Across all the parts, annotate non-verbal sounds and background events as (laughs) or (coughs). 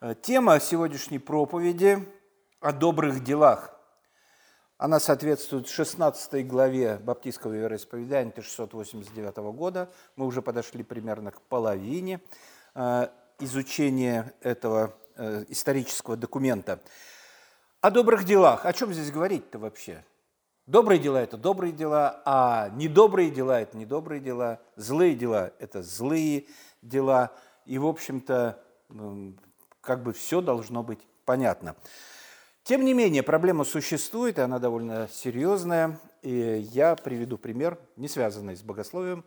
Э, тема сегодняшней проповеди о добрых делах. Она соответствует 16 главе Баптистского вероисповедания 1689 года. Мы уже подошли примерно к половине э, изучения этого э, исторического документа. О добрых делах. О чем здесь говорить-то вообще? Добрые дела – это добрые дела, а недобрые дела – это недобрые дела, злые дела – это злые дела. И, в общем-то, как бы все должно быть понятно. Тем не менее, проблема существует, и она довольно серьезная. И я приведу пример, не связанный с богословием,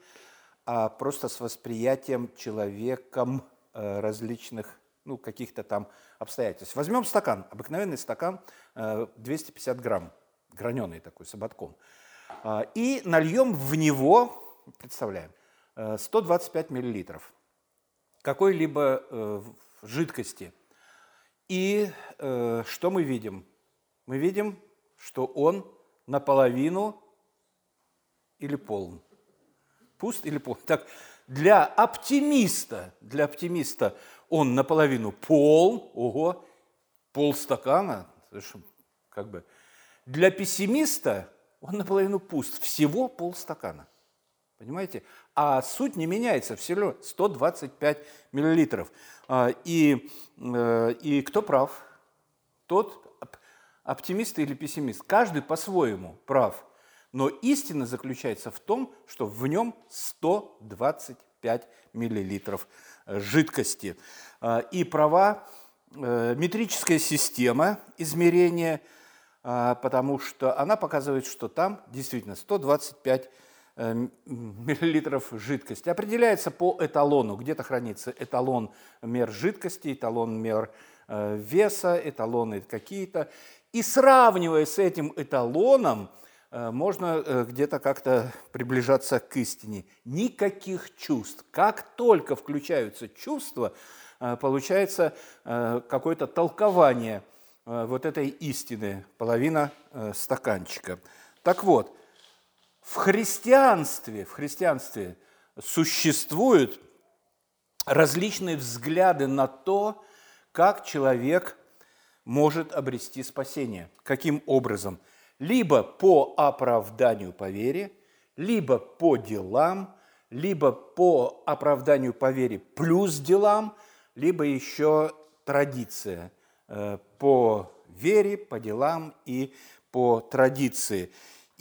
а просто с восприятием человеком э, различных ну, каких-то там обстоятельств. Возьмем стакан, обыкновенный стакан, 250 э, грамм, граненый такой, с ободком, а, и нальем в него, представляем, 125 э, миллилитров какой-либо жидкости. И э, что мы видим? Мы видим, что он наполовину или полн. Пуст или полн. Так, для оптимиста, для оптимиста он наполовину полн, ого, полстакана, как бы. Для пессимиста он наполовину пуст, всего полстакана. Понимаете? А суть не меняется, все равно 125 миллилитров. А, и, э, и кто прав? Тот оптимист или пессимист. Каждый по-своему прав. Но истина заключается в том, что в нем 125 миллилитров жидкости. А, и права э, метрическая система измерения, а, потому что она показывает, что там действительно 125 Э, миллилитров жидкости. Определяется по эталону. Где-то хранится эталон мер жидкости, эталон мер э, веса, эталоны какие-то. И сравнивая с этим эталоном, э, можно где-то как-то приближаться к истине. Никаких чувств. Как только включаются чувства, получается какое-то толкование вот этой истины, половина стаканчика. Так вот, в христианстве, в христианстве существуют различные взгляды на то, как человек может обрести спасение. Каким образом? Либо по оправданию по вере, либо по делам, либо по оправданию по вере плюс делам, либо еще традиция э, по вере, по делам и по традиции.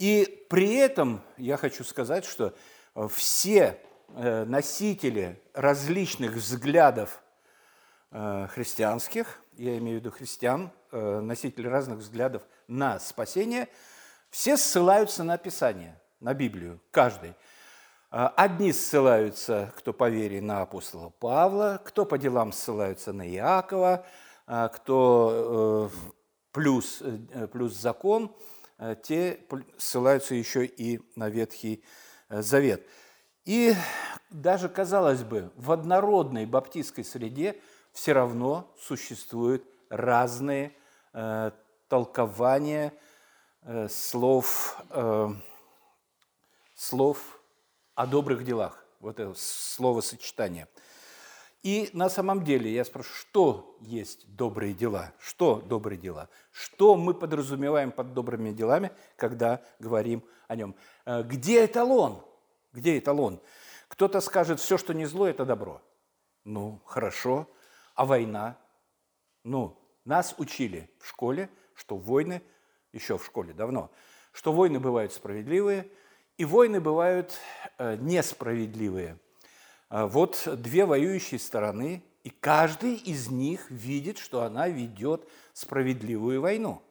И при этом я хочу сказать, что э, все э, носители различных взглядов э, христианских, я имею в виду христиан, носители разных взглядов на спасение, все ссылаются на Писание, на Библию, каждый. Одни ссылаются, кто по вере, на апостола Павла, кто по делам ссылаются на Иакова, кто плюс, плюс закон – те ссылаются еще и на Ветхий э, Завет. И даже, казалось бы, в однородной баптистской среде все равно существуют разные э, толкования э, слов, э, слов о добрых делах. Вот это словосочетание – и на самом деле я спрашиваю, что есть добрые дела? Что добрые дела? Что мы подразумеваем под добрыми делами, когда говорим о нем? Э, где эталон? Где эталон? Кто-то скажет, все, что не зло, это добро. Ну, хорошо. А война? Ну, нас учили в школе, что войны, еще в школе давно, что войны бывают справедливые, и войны бывают э, несправедливые – вот две воюющие стороны, и каждый из них видит, что она ведет справедливую войну.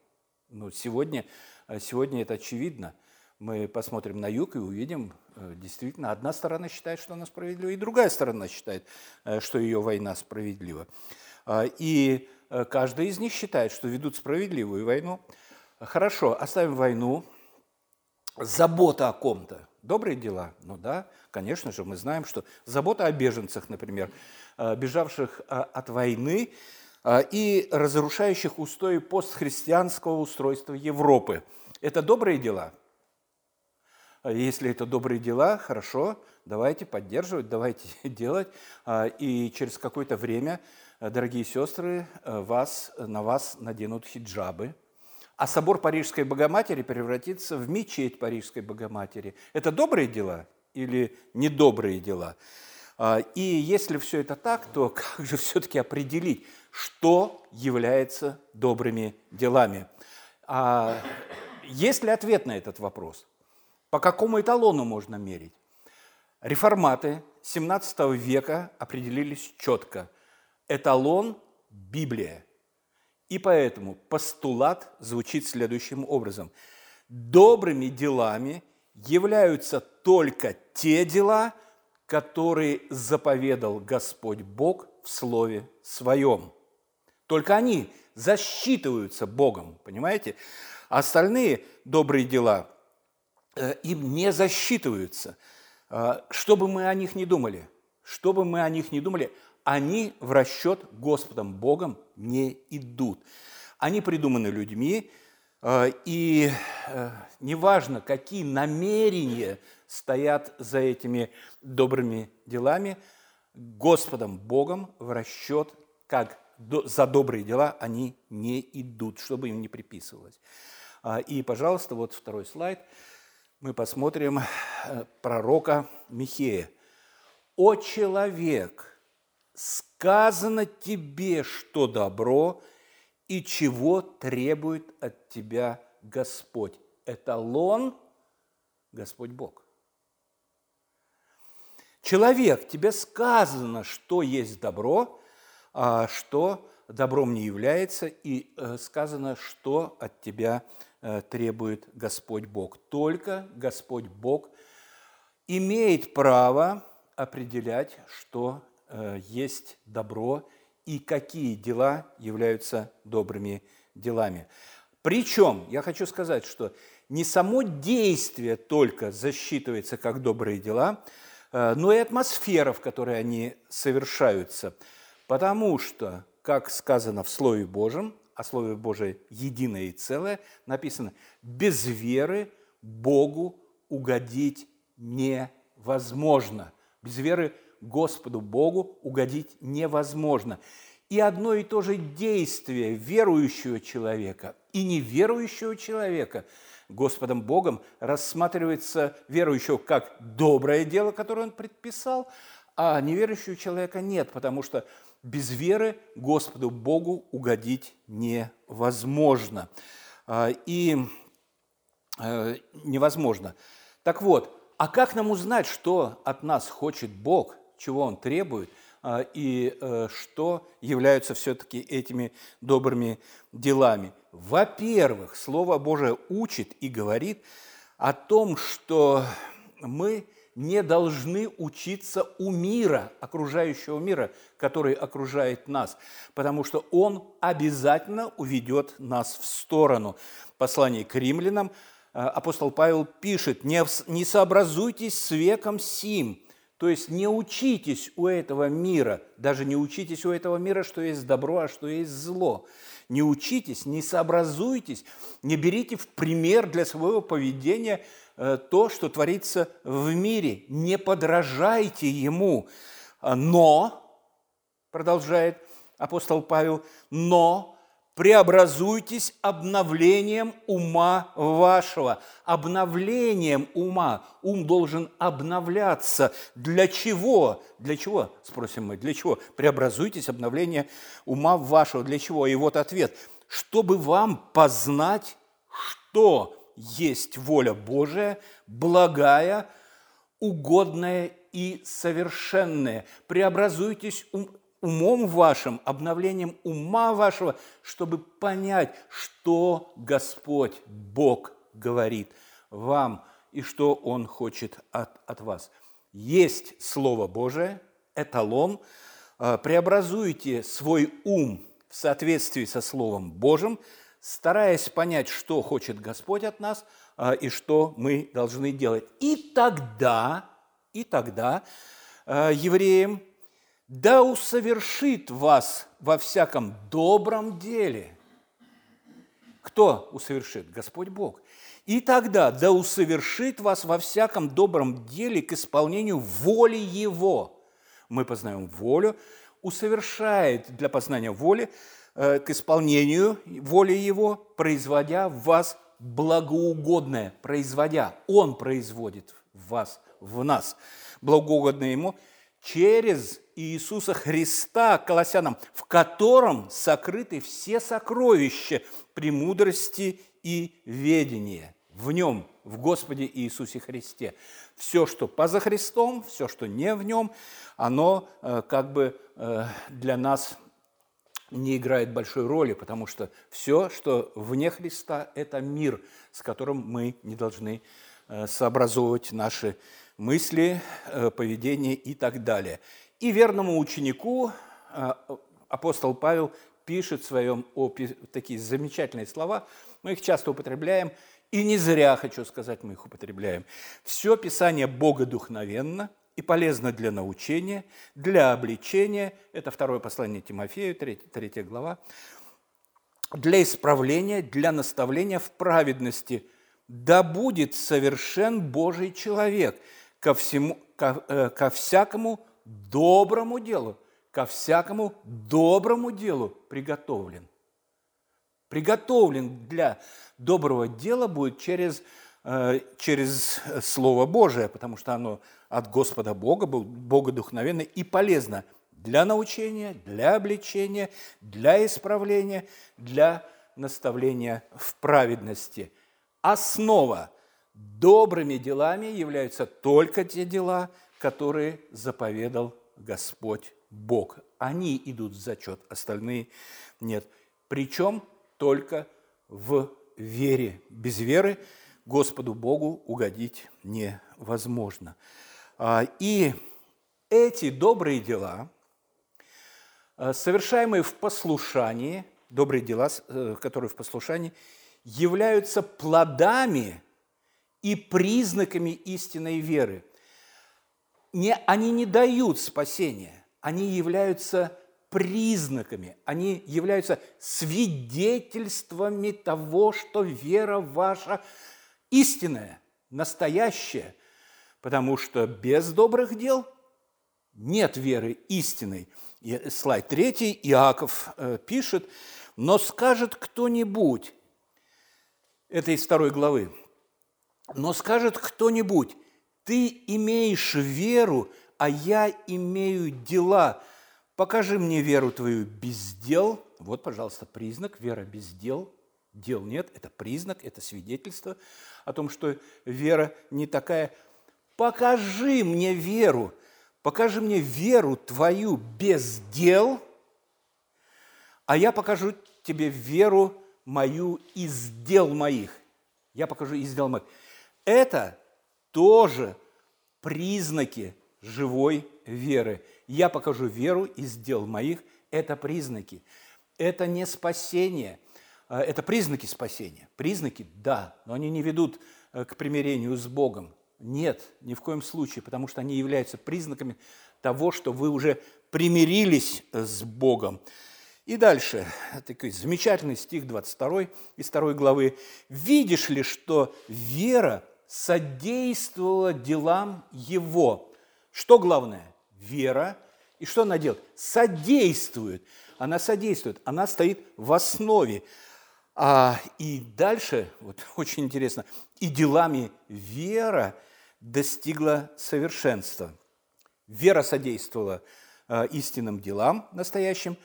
Ну, сегодня, э, сегодня это очевидно. Мы посмотрим на юг и увидим, э, действительно, одна сторона считает, что она справедлива, и другая сторона считает, э, что ее война справедлива. А, и каждый из них считает, что ведут справедливую войну. Хорошо, оставим войну. Забота о ком-то. Добрые дела? Ну да, конечно же, мы знаем, что забота о беженцах, например, э, бежавших э, от войны э, и разрушающих устои постхристианского устройства Европы. Это добрые дела? Если это добрые дела, хорошо, давайте поддерживать, давайте (laughs) делать. И через какое-то время дорогие сестры, вас, на вас наденут хиджабы, а собор Парижской Богоматери превратится в мечеть Парижской Богоматери. Это добрые дела или недобрые дела? А, и если все это так, то (laughs) как же все-таки определить, что является добрыми делами? А есть ли ответ на этот вопрос? По какому эталону можно мерить? Реформаты XVII века определились четко. Эталон – Библия. И поэтому постулат звучит следующим образом. Добрыми делами являются только те дела, которые заповедал Господь Бог в Слове Своем. Только они засчитываются Богом, понимаете? А остальные добрые дела э, им не засчитываются. Э, что бы мы о них не думали, что бы мы о них не думали, они в расчет Господом Богом не идут. Они придуманы людьми, э, и неважно, какие намерения стоят за этими добрыми делами, Господом Богом в расчет, как за добрые дела они не идут, чтобы им не приписывалось. А, и, пожалуйста, вот второй слайд. Мы посмотрим э, пророка Михея. «О человек, сказано тебе, что добро, и чего требует от тебя Господь». Эталон – Господь Бог. Человек, тебе сказано, что есть добро, а что добром не является, и э, сказано, что от тебя э, требует Господь Бог. Только Господь Бог имеет право определять, что есть добро и какие дела являются добрыми делами. Причем, я хочу сказать, что не само действие только засчитывается как добрые дела, Э, но и атмосфера, в которой они совершаются. Потому что, как сказано в Слове Божьем, а Слове Божие единое и целое, написано, без веры Богу угодить невозможно. Без веры Господу Богу угодить невозможно. И одно и то же действие верующего человека и неверующего человека – Господом Богом рассматривается верующего как доброе дело, которое он предписал, а неверующего человека нет, потому что без веры Господу Богу угодить невозможно. А, и э, невозможно. Так вот, а как нам узнать, что от нас хочет Бог, чего Он требует, а, и э, что являются все-таки этими добрыми делами? Во-первых, Слово Божие учит и говорит о том, что мы не должны учиться у мира, окружающего мира, который окружает нас, потому что он обязательно уведет нас в сторону. Послание к римлянам э, апостол Павел пишет, «Не, не сообразуйтесь с веком сим, то есть не учитесь у этого мира, даже не учитесь у этого мира, что есть добро, а что есть зло. Не учитесь, не сообразуйтесь, не берите в пример для своего поведения э, то, что творится в мире. Не подражайте ему. Но, продолжает апостол Павел, но преобразуйтесь обновлением ума вашего. Обновлением ума. Ум должен обновляться. Для чего? Для чего, спросим мы, для чего? Преобразуйтесь обновление ума вашего. Для чего? И вот ответ. Чтобы вам познать, что есть воля Божия, благая, угодная и совершенная. Преобразуйтесь умом вашим, обновлением ума вашего, чтобы понять, что Господь Бог говорит вам и что Он хочет от, от вас. Есть Слово Божие, эталон. А, преобразуйте свой ум в соответствии со Словом Божьим, стараясь понять, что хочет Господь от нас а, и что мы должны делать. И тогда, и тогда а, евреям да усовершит вас во всяком добром деле. Кто усовершит? Господь Бог. И тогда да усовершит вас во всяком добром деле к исполнению воли Его. Мы познаем волю, усовершает для познания воли, э, к исполнению воли Его, производя в вас благоугодное, производя, Он производит в вас, в нас, благоугодное Ему, через Иисуса Христа, Колоссянам, в котором сокрыты все сокровища премудрости и ведения. В нем, в Господе Иисусе Христе. Все, что поза Христом, все, что не в нем, оно э, как бы э, для нас не играет большой роли, потому что все, что вне Христа, это мир, с которым мы не должны э, сообразовывать наши мысли, поведение и так далее. И верному ученику апостол Павел пишет в своем описи такие замечательные слова, мы их часто употребляем, и не зря, хочу сказать, мы их употребляем. Все Писание богодухновенно и полезно для научения, для обличения, это второе послание Тимофею, третья, третья глава, для исправления, для наставления в праведности, да будет совершен Божий человек ко, всему, ко, э, ко всякому доброму делу, ко всякому доброму делу приготовлен. Приготовлен для доброго дела будет через, э, через Слово Божие, потому что оно от Господа Бога, Бога духовенно и полезно для научения, для обличения, для исправления, для наставления в праведности. Основа добрыми делами являются только те дела, которые заповедал Господь Бог. Они идут в зачет, остальные нет. Причем только в вере. Без веры Господу Богу угодить невозможно. А, и эти добрые дела, а, совершаемые в послушании, добрые дела, э, которые в послушании, являются плодами и признаками истинной веры. Не, они не дают спасения, они являются признаками, они являются свидетельствами того, что вера ваша истинная, настоящая, потому что без добрых дел нет веры истинной. И слайд третий, Иаков э, пишет, но скажет кто-нибудь, это из второй главы, но скажет кто-нибудь, ты имеешь веру, а я имею дела – Покажи мне веру твою без дел. Вот, пожалуйста, признак. Вера без дел. Дел нет. Это признак, это свидетельство о том, что вера не такая. Покажи мне веру. Покажи мне веру твою без дел, а я покажу тебе веру мою из дел моих. Я покажу из дел моих. Это тоже признаки живой веры. Я покажу веру из дел моих. Это признаки. Это не спасение. А, это признаки спасения. Признаки, да, но они не ведут э, к примирению с Богом. Нет, ни в коем случае, потому что они являются признаками того, что вы уже примирились с Богом. И дальше, такой замечательный стих 22 из 2 главы. «Видишь ли, что вера содействовала делам Его, что главное? Вера. И что она делает? Содействует. Она содействует. Она стоит в основе. А, и дальше, вот (laughs) очень интересно, и делами вера достигла совершенства. Вера содействовала э, истинным делам настоящим,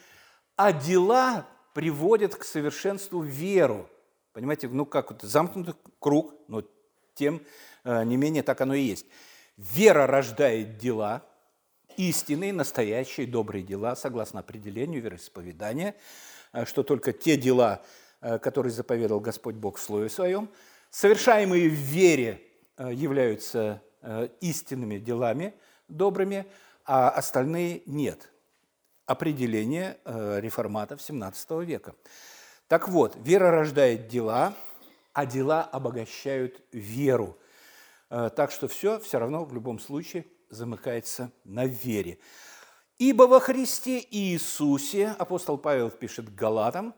а дела приводят к совершенству веру. Понимаете, ну как вот замкнутый круг, но тем э, не менее так оно и есть. Вера рождает дела, истинные, настоящие, добрые дела, согласно определению вероисповедания, э, что только те дела, э, которые заповедал Господь Бог в Слове Своем, совершаемые в вере являются истинными делами добрыми, а остальные нет. Определение реформатов XVII века. Так вот, вера рождает дела, а дела обогащают веру – Э, так что все все равно в любом случае замыкается на вере. «Ибо во Христе Иисусе», апостол Павел пишет Галатам,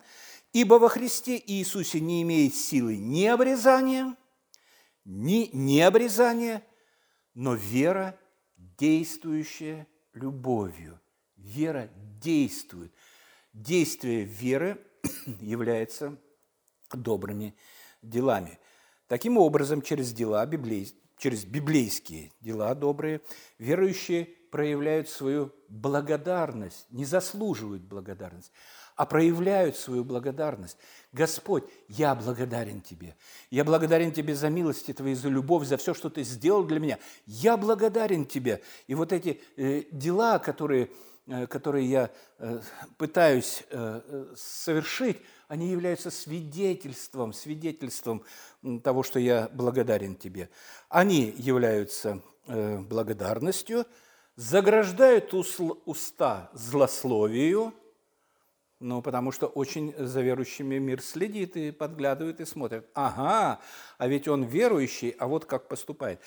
«ибо во Христе Иисусе не имеет силы ни обрезания, ни необрезания, но вера, действующая любовью». Вера действует. Действие веры (clears throat) является добрыми делами. Таким образом, через дела, библей, через библейские дела добрые, верующие проявляют свою благодарность, не заслуживают благодарность, а проявляют свою благодарность. Господь, я благодарен Тебе. Я благодарен Тебе за милости Твои, за любовь, за все, что Ты сделал для меня. Я благодарен Тебе. И вот эти э, дела, которые, которые я э, пытаюсь э, совершить, они являются свидетельством, свидетельством того, что я благодарен Тебе. Они являются э, благодарностью, заграждают уста злословию – ну, потому что очень за верующими мир следит и подглядывает и смотрит. Ага, а ведь он верующий, а вот как поступает.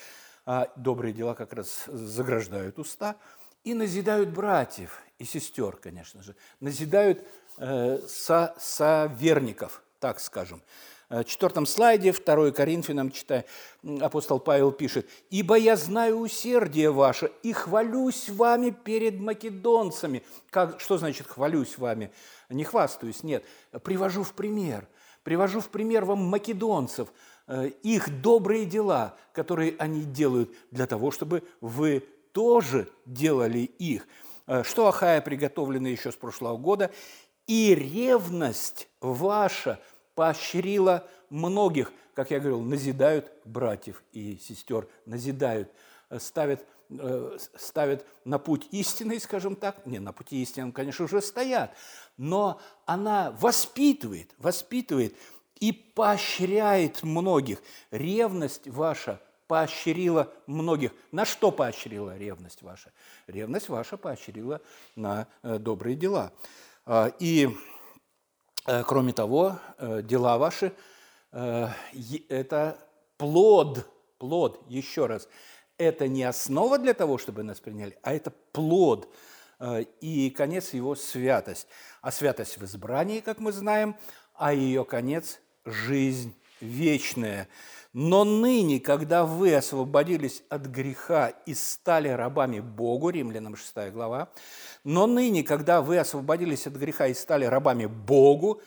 А добрые дела как раз заграждают уста и назидают братьев и сестер, конечно же. Назидают э, со, соверников, так скажем. В четвертом слайде, 2 Коринфянам, читая, апостол Павел пишет, «Ибо я знаю усердие ваше и хвалюсь вами перед македонцами». Как, что значит «хвалюсь вами»? Не хвастаюсь, нет. Привожу в пример. Привожу в пример вам македонцев, э, их добрые дела, которые они делают для того, чтобы вы тоже делали их. Э, что Ахая приготовлено еще с прошлого года. «И ревность ваша – поощрила многих, как я говорил, назидают братьев и сестер, назидают, э, ставят, э, ставят на путь истины, скажем так. Не, на пути истины, конечно, уже стоят, но она воспитывает, воспитывает и поощряет многих. Ревность ваша поощрила многих. На что поощрила ревность ваша? Ревность ваша поощрила на э, добрые дела. А, и Э, кроме того, э, дела ваши это плод, плод, еще раз, это не основа для того, чтобы нас приняли, а это плод. И конец его – святость. А святость в избрании, как мы знаем, а ее конец – жизнь вечная. Но ныне, когда вы освободились от греха и стали рабами Богу, Римлянам 6 глава, но ныне, когда вы освободились от греха и стали рабами Богу,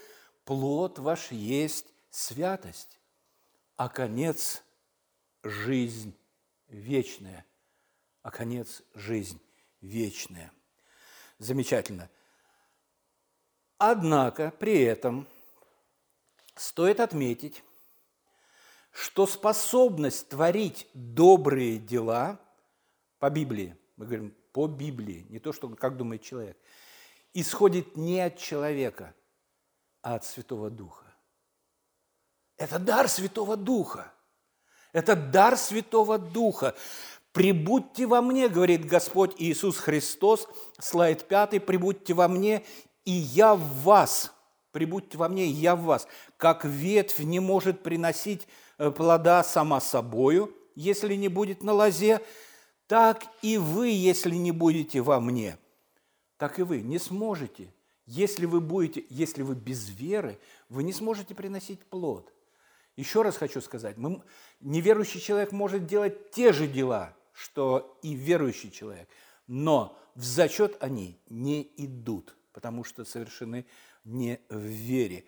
плод ваш есть святость, а конец – жизнь вечная. А конец – жизнь вечная. Замечательно. Однако при этом стоит отметить, что способность творить добрые дела по Библии, мы говорим по Библии, не то, что как думает человек, исходит не от человека, а от Святого Духа. Это дар Святого Духа. Это дар Святого Духа. «Прибудьте во мне, – говорит Господь Иисус Христос, слайд пятый, – прибудьте во мне, и я в вас». Прибудьте во мне, и я в вас. Как ветвь не может приносить плода сама собою, если не будет на лозе, так и вы, если не будете во мне, так и вы не сможете. Если вы будете, если вы без веры, вы не сможете приносить плод. Еще раз хочу сказать, мы, неверующий человек может делать те же дела, что и верующий человек, но в зачет они не идут, потому что совершены не в вере.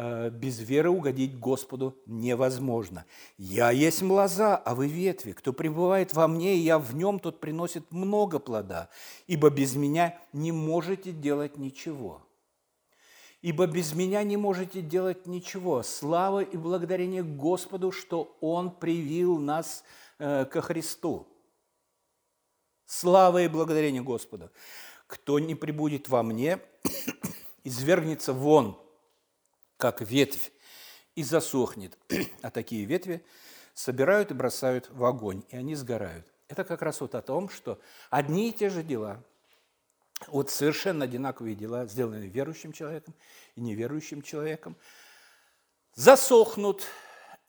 Э, без веры угодить Господу невозможно. «Я есть лоза, а вы ветви. Кто пребывает во мне, и я в нем, тот приносит много плода, ибо без меня не можете делать ничего». Ибо без меня не можете делать ничего. Слава и благодарение Господу, что Он привил нас э, ко Христу. Слава и благодарение Господу. Кто не прибудет во мне, (coughs) извергнется вон – как ветвь, и засохнет. (clears throat) А такие ветви собирают и бросают в огонь, и они сгорают. Это как раз вот о том, что одни и те же дела, вот совершенно одинаковые дела, сделанные верующим человеком и неверующим человеком, засохнут,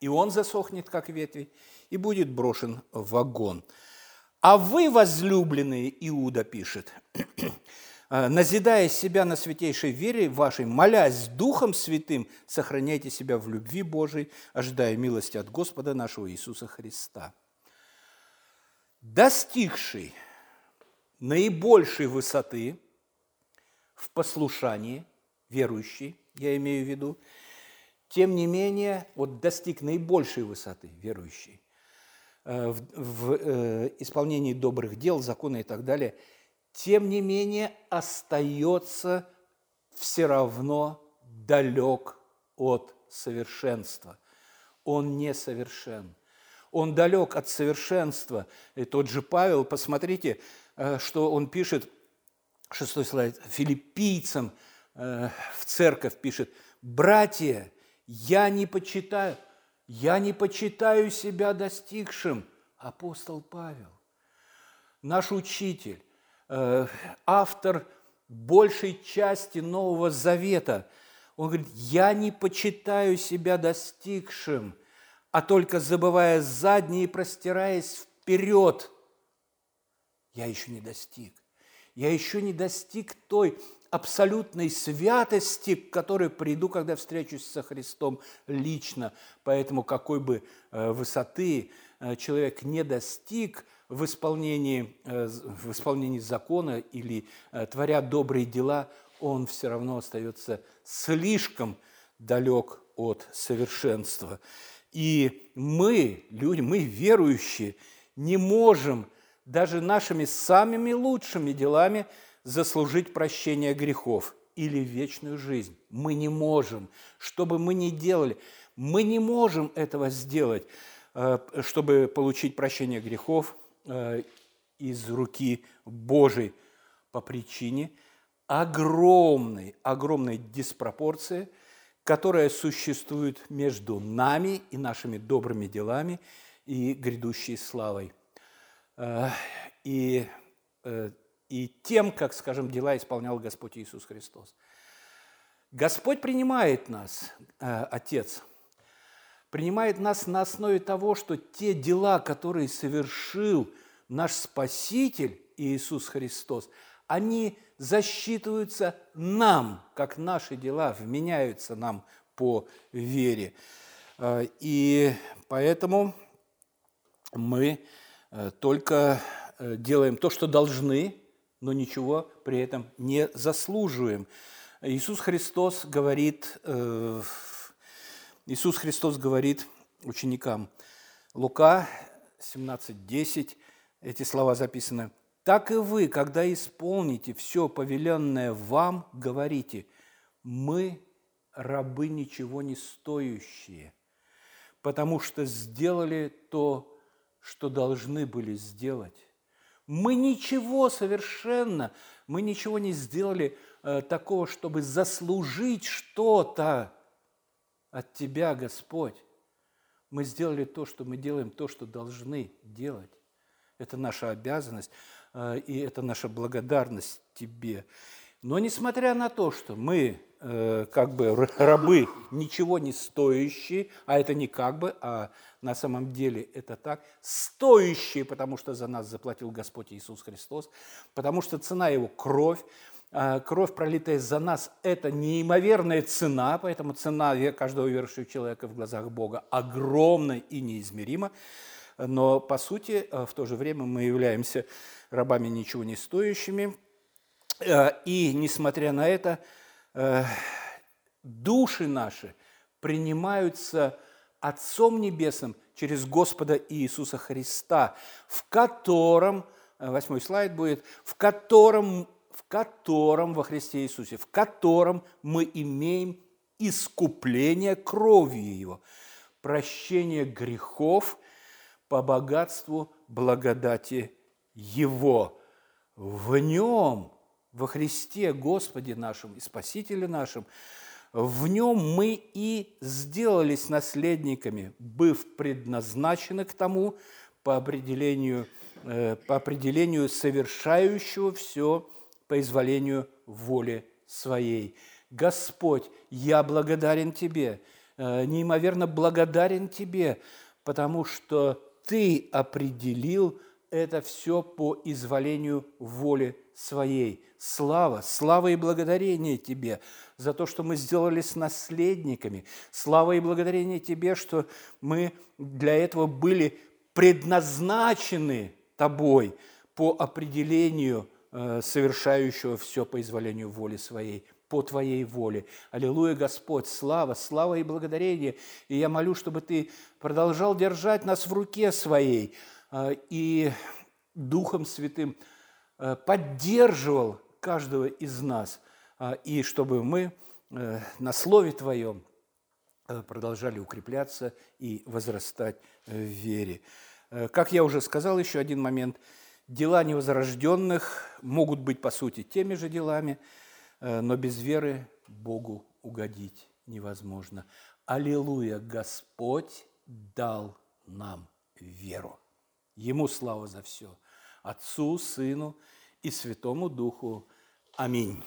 и он засохнет, как ветви, и будет брошен в огонь. А вы, возлюбленные, Иуда пишет, (clears throat) назидая себя на святейшей вере вашей, молясь Духом Святым, сохраняйте себя в любви Божией, ожидая милости от Господа нашего Иисуса Христа. Достигший наибольшей высоты, в послушании, верующий, я имею в виду, тем не менее, вот достиг наибольшей высоты верующий э, в, в э, исполнении добрых дел, закона и так далее, тем не менее остается все равно далек от совершенства. Он несовершен. Он далек от совершенства. И тот же Павел, посмотрите, э, что он пишет, шестой слайд, филиппийцам э, в церковь пишет, «Братья, я не почитаю, я не почитаю себя достигшим». Апостол Павел, наш учитель, автор большей части Нового Завета, он говорит, я не почитаю себя достигшим, а только забывая задние и простираясь вперед, я еще не достиг. Я еще не достиг той абсолютной святости, к которой приду, когда встречусь со Христом лично. Поэтому какой бы э, высоты э, человек не достиг в исполнении, э, в исполнении закона или творя добрые дела, он все равно остается слишком далек от совершенства. И мы, люди, мы верующие, не можем даже нашими самыми лучшими делами заслужить прощение грехов или вечную жизнь. Мы не можем, что бы мы ни делали, мы не можем этого сделать, э, чтобы получить прощение грехов э, из руки Божией по причине огромной, огромной диспропорции – которая существует между нами и нашими добрыми делами и грядущей славой. Э, и, э, и тем, как, скажем, дела исполнял Господь Иисус Христос. Господь принимает нас, э, Отец, принимает нас на основе того, что те дела, которые совершил наш Спаситель Иисус Христос, они – засчитываются нам, как наши дела вменяются нам по вере. Э, и поэтому мы э, только э, делаем то, что должны, но ничего при этом не заслуживаем. Иисус Христос говорит, Иисус Христос говорит ученикам, Лука 17:10, эти слова записаны, так и вы, когда исполните все повеленное вам, говорите, мы рабы ничего не стоящие, потому что сделали то, что должны были сделать. Мы ничего совершенно, мы ничего не сделали э, такого, чтобы заслужить что-то от Тебя, Господь. Мы сделали то, что мы делаем, то, что должны делать. Это наша обязанность. А, и это наша благодарность Тебе. Но несмотря на то, что мы э, как бы рабы, ничего не стоящие, а это не как бы, а на самом деле это так, стоящие, потому что за нас заплатил Господь Иисус Христос, потому что цена Его – кровь, кровь, пролитая за нас, это неимоверная цена, поэтому цена каждого верующего человека в глазах Бога огромна и неизмерима. Но, по сути, э, в то же время мы являемся рабами ничего не стоящими. Э, и, несмотря на это, э, души наши принимаются Отцом Небесным через Господа Иисуса Христа, в котором, восьмой слайд будет, в котором, в котором во Христе Иисусе, в котором мы имеем искупление кровью Его, прощение грехов по богатству благодати его. В Нем, во Христе Господе нашем и Спасителе нашем, в Нем мы и сделались наследниками, быв предназначены к тому по определению, э, по определению совершающего все по изволению воли своей. Господь, я благодарен Тебе, э, неимоверно благодарен Тебе, потому что Ты определил это все по изволению воли своей. Слава, слава и благодарение Тебе за то, что мы сделались наследниками. Слава и благодарение Тебе, что мы для этого были предназначены Тобой по определению совершающего все по изволению воли своей, по Твоей воле. Аллилуйя, Господь, слава, слава и благодарение. И я молю, чтобы Ты продолжал держать нас в руке своей э, и Духом Святым э, поддерживал каждого из нас, и чтобы мы на Слове Твоем продолжали укрепляться и возрастать в вере. Как я уже сказал, еще один момент – Дела невозрожденных могут быть, по сути, теми же делами, э, но без веры Богу угодить невозможно. Аллилуйя! Господь дал нам веру. Ему слава за все. Отцу, Сыну и Святому Духу. Аминь.